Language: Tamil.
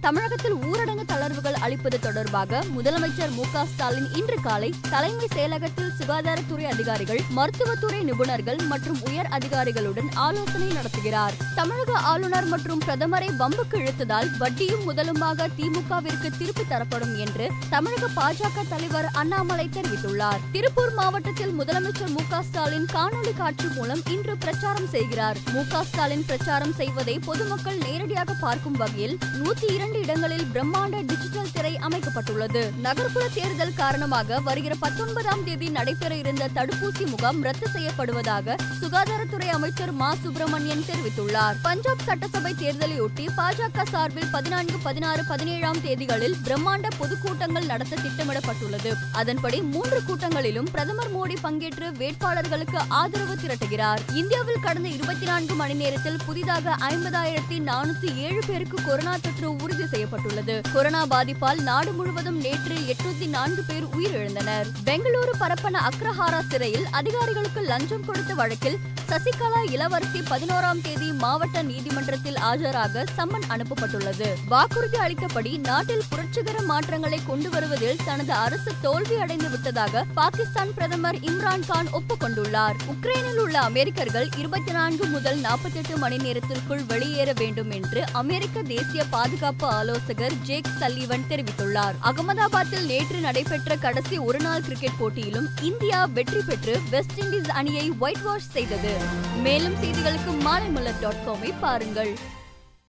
தமிழகத்தில் ஊரடங்கு தளர்வுகள் அளிப்பது தொடர்பாக முதலமைச்சர் மு ஸ்டாலின் இன்று காலை தலைமை செயலகத்தில் சுகாதாரத்துறை அதிகாரிகள் மருத்துவத்துறை நிபுணர்கள் மற்றும் உயர் அதிகாரிகளுடன் ஆலோசனை நடத்துகிறார். தமிழக ஆளுநர் மற்றும் பிரதமரை வம்புக்கு இழுத்ததால் வட்டியும் முதலுமாக திமுகவிற்கு திருப்பி தரப்படும் என்று தமிழக பாஜக தலைவர் அண்ணாமலை தெரிவித்துள்ளார். திருப்பூர் மாவட்டத்தில் முதலமைச்சர் மு ஸ்டாலின் காணொலி காட்சி மூலம் இன்று பிரச்சாரம் செய்கிறார். மு ஸ்டாலின் பிரச்சாரம் செய்வதை பொதுமக்கள் நேரடியாக பார்க்கும் வகையில் நூத்தி இரண்டு இடங்களில் பிரம்மாண்ட டிஜிட்டல் திரை அமைக்கப்பட்டுள்ளது. நகர்ப்புற தேர்தல் காரணமாக வருகிற பத்தொன்பதாம் தேதி நடைபெற இருந்த தடுப்பூசி முகாம் ரத்து செய்யப்படுவதாக சுகாதாரத்துறை அமைச்சர் மா. சுப்பிரமணியன் தெரிவித்துள்ளார். பஞ்சாப் சட்டசபை தேர்தலையொட்டி பாஜக சார்பில் பதினான்கு பதினாறு பதினேழாம் தேதிகளில் பிரம்மாண்ட பொதுக்கூட்டங்கள் நடத்த திட்டமிடப்பட்டுள்ளது. அதன்படி மூன்று கூட்டங்களிலும் பிரதமர் மோடி பங்கேற்று வேட்பாளர்களுக்கு ஆதரவு திரட்டுகிறார். இந்தியாவில் கடந்த இருபத்தி நான்கு மணி நேரத்தில் புதிதாக ஐம்பதாயிரத்தி நானூத்தி ஏழு பேருக்கு கொரோனா தொற்று உறுதி செய்யப்பட்டுள்ளது. கொரோனா பாதிப்பால் நாடு முழுவதும் நேற்று எட்நூத்தி நான்கு பேர் உயிரிழந்தனர். பெங்களூரு பரப்பன அக்ரஹாரா சிறையில் அதிகாரிகளுக்கு லஞ்சம் கொடுத்த வழக்கில் சசிகலா இளவரசி பதினோராம் தேதி மாவட்ட நீதிமன்றத்தில் ஆஜராக சம்மன் அனுப்பப்பட்டுள்ளது. வாக்குறுதி அளித்தபடி நாட்டில் புரட்சிகர மாற்றங்களை கொண்டு வருவதில் தனது அரசு தோல்வி அடைந்து விட்டதாக பாகிஸ்தான் பிரதமர் இம்ரான் கான் ஒப்புக்கொண்டுள்ளார் உக்ரைனில் உள்ள அமெரிக்கர்கள் இருபத்தி நான்கு முதல் நாற்பத்தி எட்டு மணி நேரத்திற்குள் வெளியேற வேண்டும் என்று அமெரிக்க தேசிய பாதுகாப்பு ஆலோசகர் ஜேக் சல்லிவன் தெரிவித்துள்ளார். அகமதாபாத்தில் நேற்று நடைபெற்ற கடைசி ஒருநாள் கிரிக்கெட் போட்டியிலும் இந்தியா வெற்றி பெற்று வெஸ்ட் இண்டீஸ் அணியை ஒயிட் வாஷ் செய்தது. மேலும் செய்திகளுக்கு மாலைமலர் டாட் காமை பாருங்கள்.